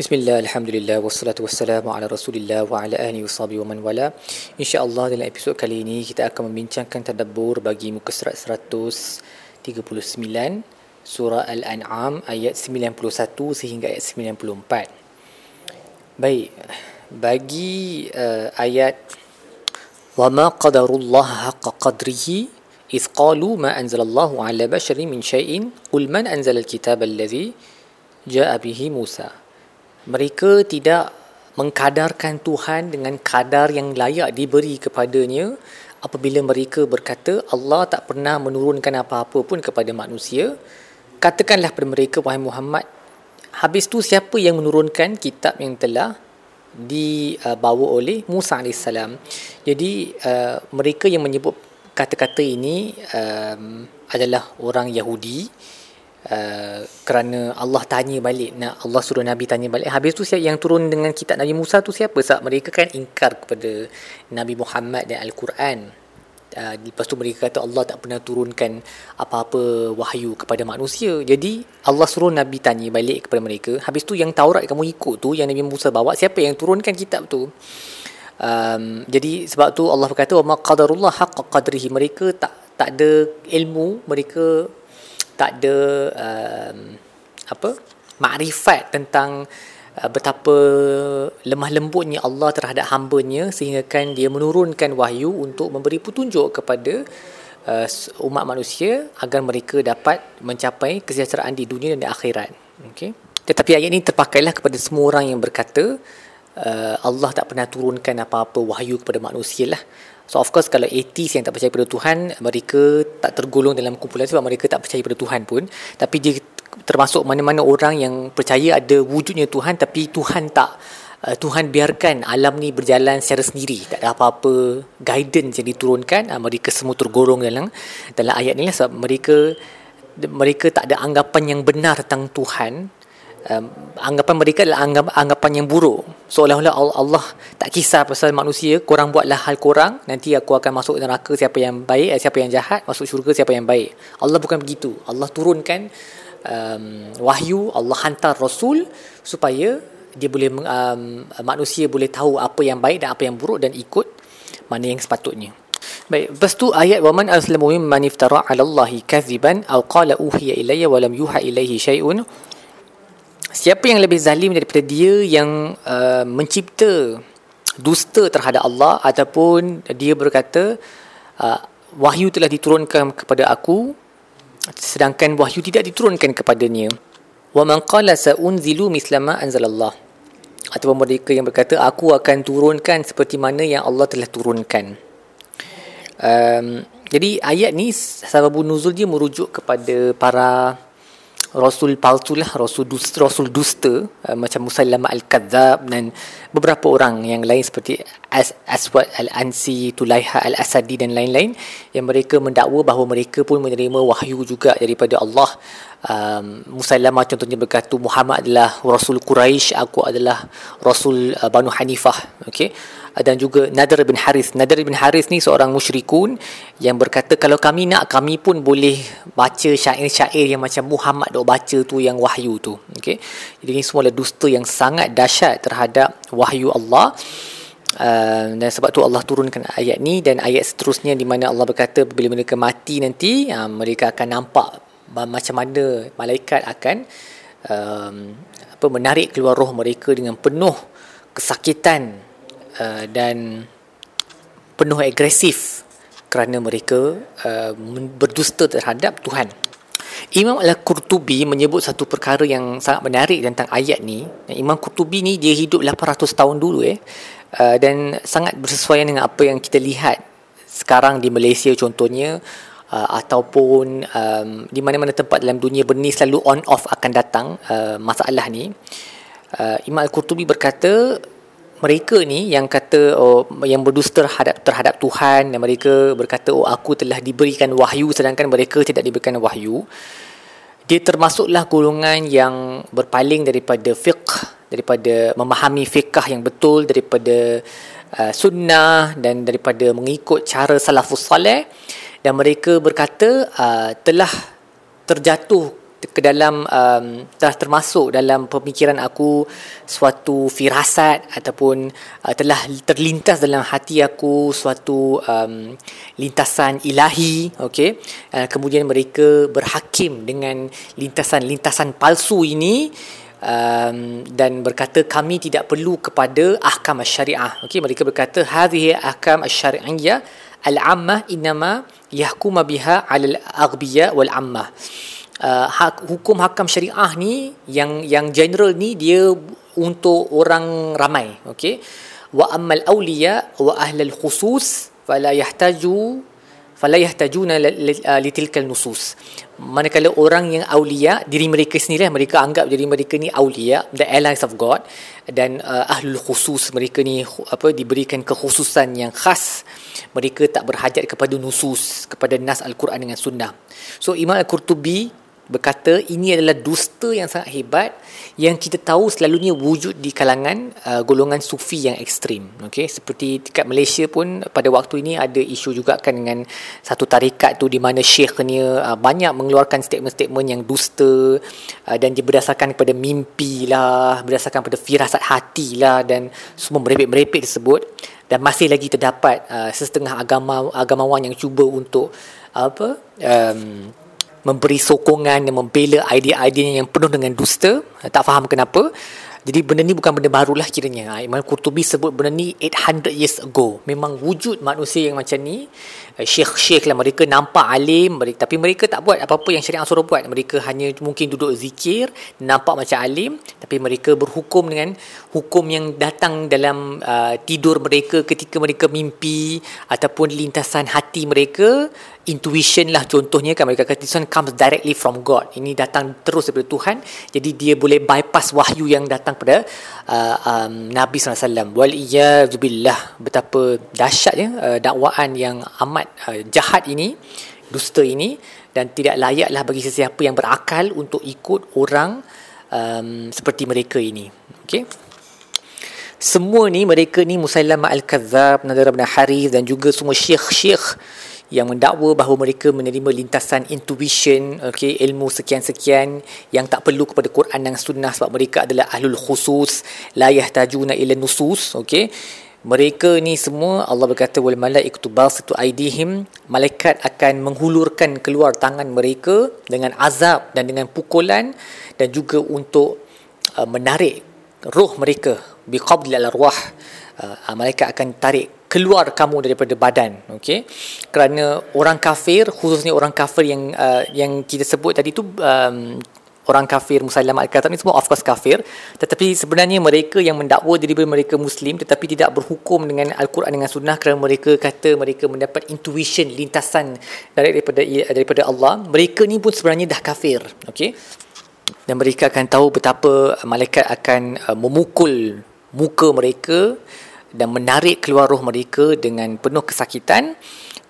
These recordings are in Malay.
بسم الله الحمد لله والصلاة والسلام على رسول الله وعلى آله وصحبه ومن والاه إن شاء الله في الأبسوء kali ini kita akan membincangkan tadabbur bagi muka surat 139 surah Al-An'am ayat 91 sehingga ayat 94 baik bagi uh, آيات وَمَا قَدَرُ اللَّهَ حَقَّ قَدْرِهِ إِذْ قَالُوا مَا أَنْزَلَ اللَّهُ عَلَى بَشَرٍ مِنْ شَيْءٍ قُلْ مَنْ أَنْزَلَ الْكِتَابَ الَّذِي جَاءَ بِهِ مُوسَى mereka tidak mengkadarkan Tuhan dengan kadar yang layak diberi kepadanya apabila mereka berkata Allah tak pernah menurunkan apa-apa pun kepada manusia. Katakanlah kepada mereka wahai Muhammad habis tu siapa yang menurunkan kitab yang telah dibawa oleh Musa AS jadi uh, mereka yang menyebut kata-kata ini um, adalah orang Yahudi Uh, kerana Allah tanya balik nak Allah suruh Nabi tanya balik. Habis tu siapa yang turun dengan kitab Nabi Musa tu siapa? Sebab mereka kan ingkar kepada Nabi Muhammad dan Al-Quran. Uh, lepas tu mereka kata Allah tak pernah turunkan apa-apa wahyu kepada manusia. Jadi Allah suruh Nabi tanya balik kepada mereka. Habis tu yang Taurat kamu ikut tu yang Nabi Musa bawa siapa yang turunkan kitab tu? Um, jadi sebab tu Allah berkata wa qadarullah haqqa qadrihi. Mereka tak tak ada ilmu mereka tak ada um, apa makrifat tentang uh, betapa lemah lembutnya Allah terhadap hambanya sehingga kan dia menurunkan wahyu untuk memberi petunjuk kepada uh, umat manusia agar mereka dapat mencapai kesejahteraan di dunia dan di akhirat. Okey. Tetapi ayat ini terpakailah kepada semua orang yang berkata uh, Allah tak pernah turunkan apa-apa wahyu kepada manusia lah. So of course kalau atheist yang tak percaya pada Tuhan mereka tak tergolong dalam kumpulan sebab mereka tak percaya pada Tuhan pun. Tapi dia termasuk mana-mana orang yang percaya ada wujudnya Tuhan tapi Tuhan tak uh, Tuhan biarkan alam ni berjalan secara sendiri. Tak ada apa-apa guidance yang diturunkan. Uh, mereka semua tergolong dalam dalam ayat ni lah. Sebab mereka mereka tak ada anggapan yang benar tentang Tuhan um, anggapan mereka adalah anggap, anggapan yang buruk. Seolah-olah Allah tak kisah pasal manusia korang buatlah hal korang nanti aku akan masuk neraka siapa yang baik eh, siapa yang jahat masuk syurga siapa yang baik. Allah bukan begitu. Allah turunkan um, wahyu Allah hantar rasul supaya dia boleh um, manusia boleh tahu apa yang baik dan apa yang buruk dan ikut mana yang sepatutnya. Baik, lepas tu ayat wa man aslamu mimman iftara 'ala Allahi kadhiban aw qala uhiya ilayya wa lam yuha ilayhi shay'un siapa yang lebih zalim daripada dia yang uh, mencipta dusta terhadap Allah ataupun dia berkata uh, wahyu telah diturunkan kepada aku sedangkan wahyu tidak diturunkan kepadanya. Wa man qala sa'unzilu mislama anzalallah. Ataupun mereka yang berkata aku akan turunkan seperti mana yang Allah telah turunkan. Um, jadi ayat ni sababun nuzul dia merujuk kepada para rasul palsu lah rasul dusta, rasul dusta uh, macam Musailamah al-Kadzab dan beberapa orang yang lain seperti As Aswad al-Ansi Tulaiha al-Asadi dan lain-lain yang mereka mendakwa bahawa mereka pun menerima wahyu juga daripada Allah um, Musailamah contohnya berkata Muhammad adalah rasul Quraisy aku adalah rasul uh, Banu Hanifah okey dan juga Nadir bin Haris. Nadir bin Haris ni seorang musyrikun yang berkata kalau kami nak kami pun boleh baca syair-syair yang macam Muhammad dok baca tu yang wahyu tu. Okey. Jadi ini semua adalah dusta yang sangat dahsyat terhadap wahyu Allah. Uh, dan sebab tu Allah turunkan ayat ni dan ayat seterusnya di mana Allah berkata bila mereka mati nanti uh, mereka akan nampak macam mana malaikat akan um, apa menarik keluar roh mereka dengan penuh kesakitan Uh, dan penuh agresif kerana mereka uh, berdusta terhadap Tuhan. Imam Al-Qurtubi menyebut satu perkara yang sangat menarik tentang ayat ni. Imam Qurtubi ni dia hidup 800 tahun dulu eh. Uh, dan sangat bersesuaian dengan apa yang kita lihat sekarang di Malaysia contohnya uh, ataupun um, di mana-mana tempat dalam dunia benih selalu on off akan datang uh, masalah ni. Uh, Imam Al-Qurtubi berkata mereka ni yang kata oh, yang berdusta terhadap terhadap Tuhan dan mereka berkata oh aku telah diberikan wahyu sedangkan mereka tidak diberikan wahyu dia termasuklah golongan yang berpaling daripada fiqh daripada memahami fiqh yang betul daripada uh, sunnah dan daripada mengikut cara salafus saleh dan mereka berkata uh, telah terjatuh ke dalam um, telah termasuk dalam pemikiran aku suatu firasat ataupun uh, telah terlintas dalam hati aku suatu um, lintasan ilahi okey? Uh, kemudian mereka berhakim dengan lintasan-lintasan palsu ini um, dan berkata kami tidak perlu kepada ahkam syariah. Okey mereka berkata hadhihi ahkam syariah al-ammah inma yahkuma biha 'ala al-aghbiya wal 'ammah. Uh, hak, hukum hakam syariah ni yang yang general ni dia untuk orang ramai okey? Wa ammal awliya wa ahlul khusus fala yahtaju fala yahtajuna li tilkal nusus manakala orang yang aulia diri mereka sendiri mereka anggap diri mereka ni aulia the allies of god. Dan uh, ahlul khusus mereka ni apa diberikan kekhususan yang khas. Mereka tak berhajat kepada nusus kepada nas al-Quran dengan sunnah. So Imam al-Qurtubi berkata ini adalah dusta yang sangat hebat yang kita tahu selalunya wujud di kalangan uh, golongan sufi yang ekstrim. Okey seperti dekat Malaysia pun pada waktu ini ada isu juga kan dengan satu tarikat tu di mana syekhnya uh, banyak mengeluarkan statement-statement yang dusta uh, dan dia berdasarkan kepada mimpi lah berdasarkan pada firasat hati lah dan semua merepek-merepek tersebut. Dan masih lagi terdapat uh, sesetengah agama agamawan yang cuba untuk apa um, memberi sokongan dan membela idea-idea yang penuh dengan dusta tak faham kenapa. Jadi benda ni bukan benda barulah kiranya. Ha, Imam Qurtubi sebut benda ni 800 years ago. Memang wujud manusia yang macam ni eh, syekh-syekh lah. Mereka nampak alim mereka, tapi mereka tak buat apa-apa yang syariah suruh buat. Mereka hanya mungkin duduk zikir nampak macam alim tapi mereka berhukum dengan hukum yang datang dalam uh, tidur mereka ketika mereka mimpi ataupun lintasan hati mereka intuition lah contohnya kan mereka kata this one comes directly from God. Ini datang terus daripada Tuhan. Jadi dia boleh bypass wahyu yang datang pada uh, um, Nabi SAW wal billah. Betapa dahsyatnya uh, dakwaan yang amat uh, jahat ini dusta ini. Dan tidak layaklah bagi sesiapa yang berakal untuk ikut orang um, seperti mereka ini. Okey. Semua ni mereka ni Musailamah Al-Kadzab, Nadar bin Harith dan juga semua syekh-syekh yang mendakwa bahawa mereka menerima lintasan intuition okay, ilmu sekian-sekian yang tak perlu kepada Quran dan Sunnah sebab mereka adalah ahlul khusus la yahtajuna ila nusus okay. mereka ni semua Allah berkata wal malaikatu basitu aidihim malaikat akan menghulurkan keluar tangan mereka dengan azab dan dengan pukulan dan juga untuk uh, menarik roh mereka biqabdil al-arwah uh, malaikat akan tarik keluar kamu daripada badan okey? Kerana orang kafir khususnya orang kafir yang uh, yang kita sebut tadi tu um, orang kafir muslimat al ni semua of course kafir. Tetapi sebenarnya mereka yang mendakwa diri mereka muslim tetapi tidak berhukum dengan al-Quran dengan sunnah kerana mereka kata mereka mendapat intuition lintasan daripada daripada Allah mereka ni pun sebenarnya dah kafir okey? Dan mereka akan tahu betapa malaikat akan uh, memukul muka mereka dan menarik keluar roh mereka dengan penuh kesakitan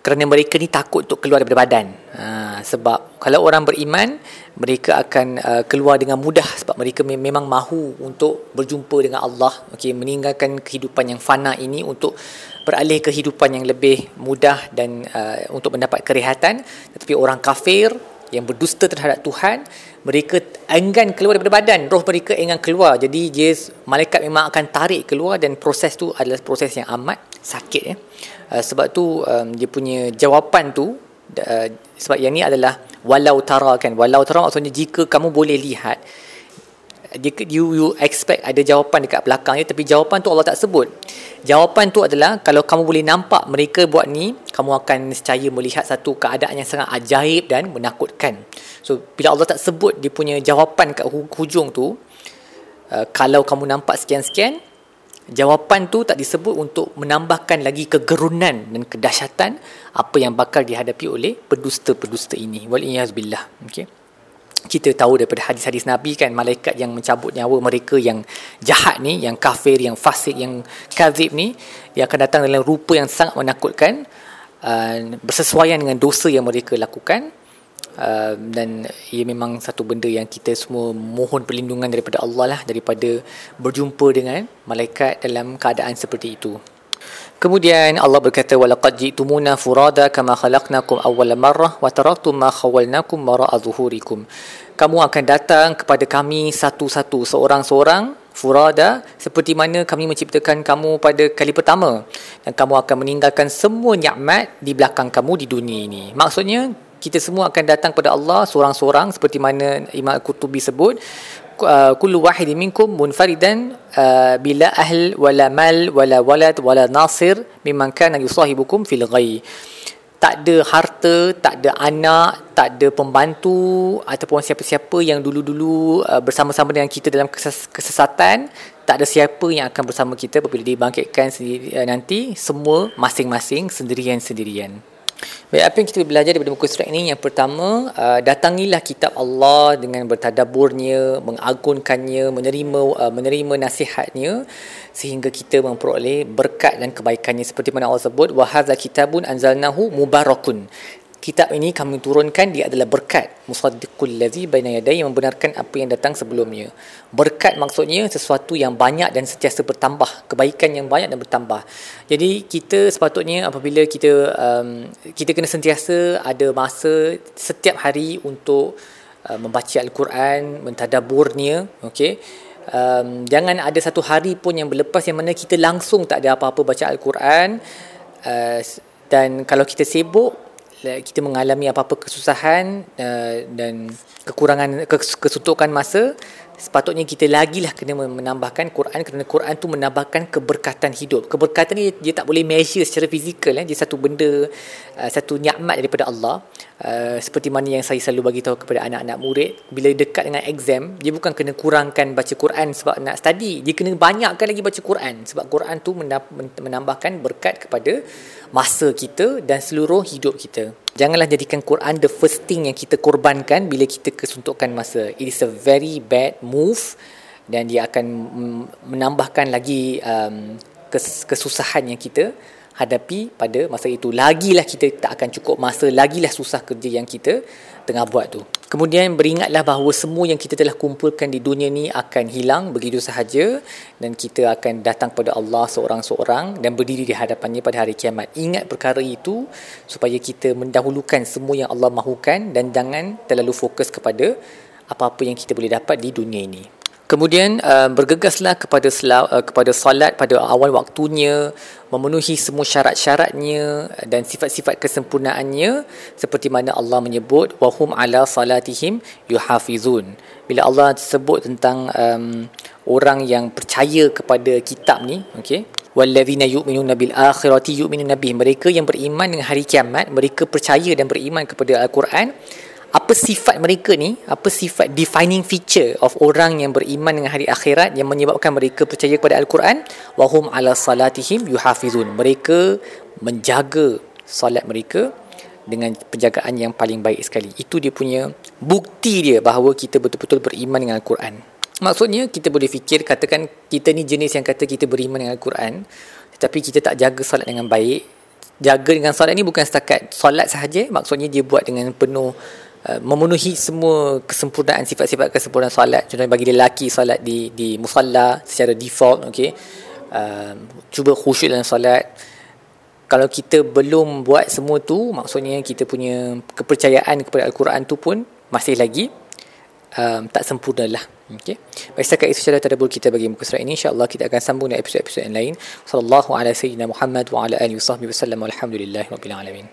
kerana mereka ni takut untuk keluar daripada badan. Ha, sebab kalau orang beriman, mereka akan uh, keluar dengan mudah sebab mereka me- memang mahu untuk berjumpa dengan Allah, okay, meninggalkan kehidupan yang fana ini untuk beralih ke kehidupan yang lebih mudah dan uh, untuk mendapat kerehatan. Tetapi orang kafir yang berdusta terhadap Tuhan, mereka enggan keluar daripada badan. Roh mereka enggan keluar. Jadi dia malaikat memang akan tarik keluar dan proses tu adalah proses yang amat sakit ya. Uh, sebab tu um, dia punya jawapan tu uh, sebab yang ni adalah walau tara kan walau tara maksudnya jika kamu boleh lihat you you expect ada jawapan dekat belakangnya tapi jawapan tu Allah tak sebut. Jawapan tu adalah kalau kamu boleh nampak mereka buat ni, kamu akan nescaya melihat satu keadaan yang sangat ajaib dan menakutkan. So bila Allah tak sebut dia punya jawapan kat hujung tu, uh, kalau kamu nampak sekian-sekian, jawapan tu tak disebut untuk menambahkan lagi kegerunan dan kedahsyatan apa yang bakal dihadapi oleh pendusta-pendusta ini. Wal billah. Okay kita tahu daripada hadis-hadis Nabi kan malaikat yang mencabut nyawa mereka yang jahat ni yang kafir yang fasik yang kazib ni dia akan datang dalam rupa yang sangat menakutkan uh, bersesuaian dengan dosa yang mereka lakukan. Uh, dan ia memang satu benda yang kita semua mohon perlindungan daripada Allah lah daripada berjumpa dengan malaikat dalam keadaan seperti itu Kemudian Allah berkata walaqad jitumuna furada kama khalaqnakum awwala marrah wa taraktum ma khawalnakum wara'a zuhurikum. kamu akan datang kepada kami satu-satu seorang-seorang furada seperti mana kami menciptakan kamu pada kali pertama. Dan kamu akan meninggalkan semua nikmat di belakang kamu di dunia ini. Maksudnya kita semua akan datang kepada Allah seorang-seorang seperti mana Imam Al-Qurtubi sebut wahidin minkum munfaridan uh, bila ahl wala mal wala walad wala nasir mimman kana yusahibukum fil ghayy tak ada harta, tak ada anak, tak ada pembantu ataupun siapa-siapa yang dulu-dulu uh, bersama-sama dengan kita dalam keses- kesesatan, tak ada siapa yang akan bersama kita apabila dibangkitkan sendiri, uh, nanti, semua masing-masing sendirian-sendirian. Baik, apa yang kita belajar daripada muka surat ini? Yang pertama, uh, datangilah kitab Allah dengan bertadaburnya, mengagunkannya, menerima uh, menerima nasihatnya sehingga kita memperoleh berkat dan kebaikannya seperti mana Allah sebut wa hadza kitabun anzalnahu mubarakun kitab ini kami turunkan dia adalah berkat. Musaddiqul ladzi baina yaday membenarkan apa yang datang sebelumnya. Berkat maksudnya sesuatu yang banyak dan sentiasa bertambah. Kebaikan yang banyak dan bertambah. Jadi kita sepatutnya apabila kita um, kita kena sentiasa ada masa setiap hari untuk uh, membaca al-Quran mentadaburnya okey? Um, jangan ada satu hari pun yang berlepas yang mana kita langsung tak ada apa-apa baca al-Quran uh, dan kalau kita sibuk kita mengalami apa-apa kesusahan uh, dan kekurangan kesuntukan masa sepatutnya kita lagilah kena menambahkan Quran kerana Quran tu menambahkan keberkatan hidup. Keberkatan ni dia tak boleh measure secara fizikal eh. dia satu benda uh, satu nikmat daripada Allah. Uh, seperti mana yang saya selalu bagi tahu kepada anak-anak murid bila dekat dengan exam dia bukan kena kurangkan baca Quran sebab nak study. Dia kena banyakkan lagi baca Quran sebab Quran tu menambahkan berkat kepada masa kita dan seluruh hidup kita. Janganlah jadikan Quran the first thing yang kita korbankan bila kita kesuntukan masa. It is a very bad move dan dia akan menambahkan lagi um, kesusahan yang kita hadapi pada masa itu. Lagilah kita tak akan cukup masa, lagilah susah kerja yang kita tengah buat tu. Kemudian beringatlah bahawa semua yang kita telah kumpulkan di dunia ni akan hilang begitu sahaja dan kita akan datang kepada Allah seorang-seorang dan berdiri di hadapannya pada hari kiamat. Ingat perkara itu supaya kita mendahulukan semua yang Allah mahukan dan jangan terlalu fokus kepada apa-apa yang kita boleh dapat di dunia ini. Kemudian uh, bergegaslah kepada sel- uh, kepada salat pada awal waktunya, memenuhi semua syarat-syaratnya dan sifat-sifat kesempurnaannya seperti mana Allah menyebut wahum ala salatihim yuhafizun. Bila Allah sebut tentang um, orang yang percaya kepada kitab ni, okey. Walladzina yu'minuna bil akhirati yu'minuna bih. Mereka yang beriman dengan hari kiamat, mereka percaya dan beriman kepada Al-Quran apa sifat mereka ni? Apa sifat defining feature of orang yang beriman dengan hari akhirat yang menyebabkan mereka percaya kepada al-Quran? Wahum ala salatihim yuhafizun. Mereka menjaga salat mereka dengan penjagaan yang paling baik sekali. Itu dia punya bukti dia bahawa kita betul-betul beriman dengan al-Quran. Maksudnya kita boleh fikir katakan kita ni jenis yang kata kita beriman dengan al-Quran tetapi kita tak jaga salat dengan baik. Jaga dengan salat ni bukan setakat salat sahaja maksudnya dia buat dengan penuh Uh, memenuhi semua kesempurnaan sifat-sifat kesempurnaan solat. Contohnya bagi lelaki solat di di musalla secara default okey. Uh, cuba khusyuk dalam solat. Kalau kita belum buat semua tu maksudnya kita punya kepercayaan kepada al-Quran tu pun masih lagi um, tak sempurna lah okey. Baik setakat itu sahaja tadabbur kita bagi muka surat ini. Insyaallah kita akan sambung dengan episod-episod yang lain. Sallallahu alaihi wasallam wa ala alihi wasallam walhamdulillahirabbil alamin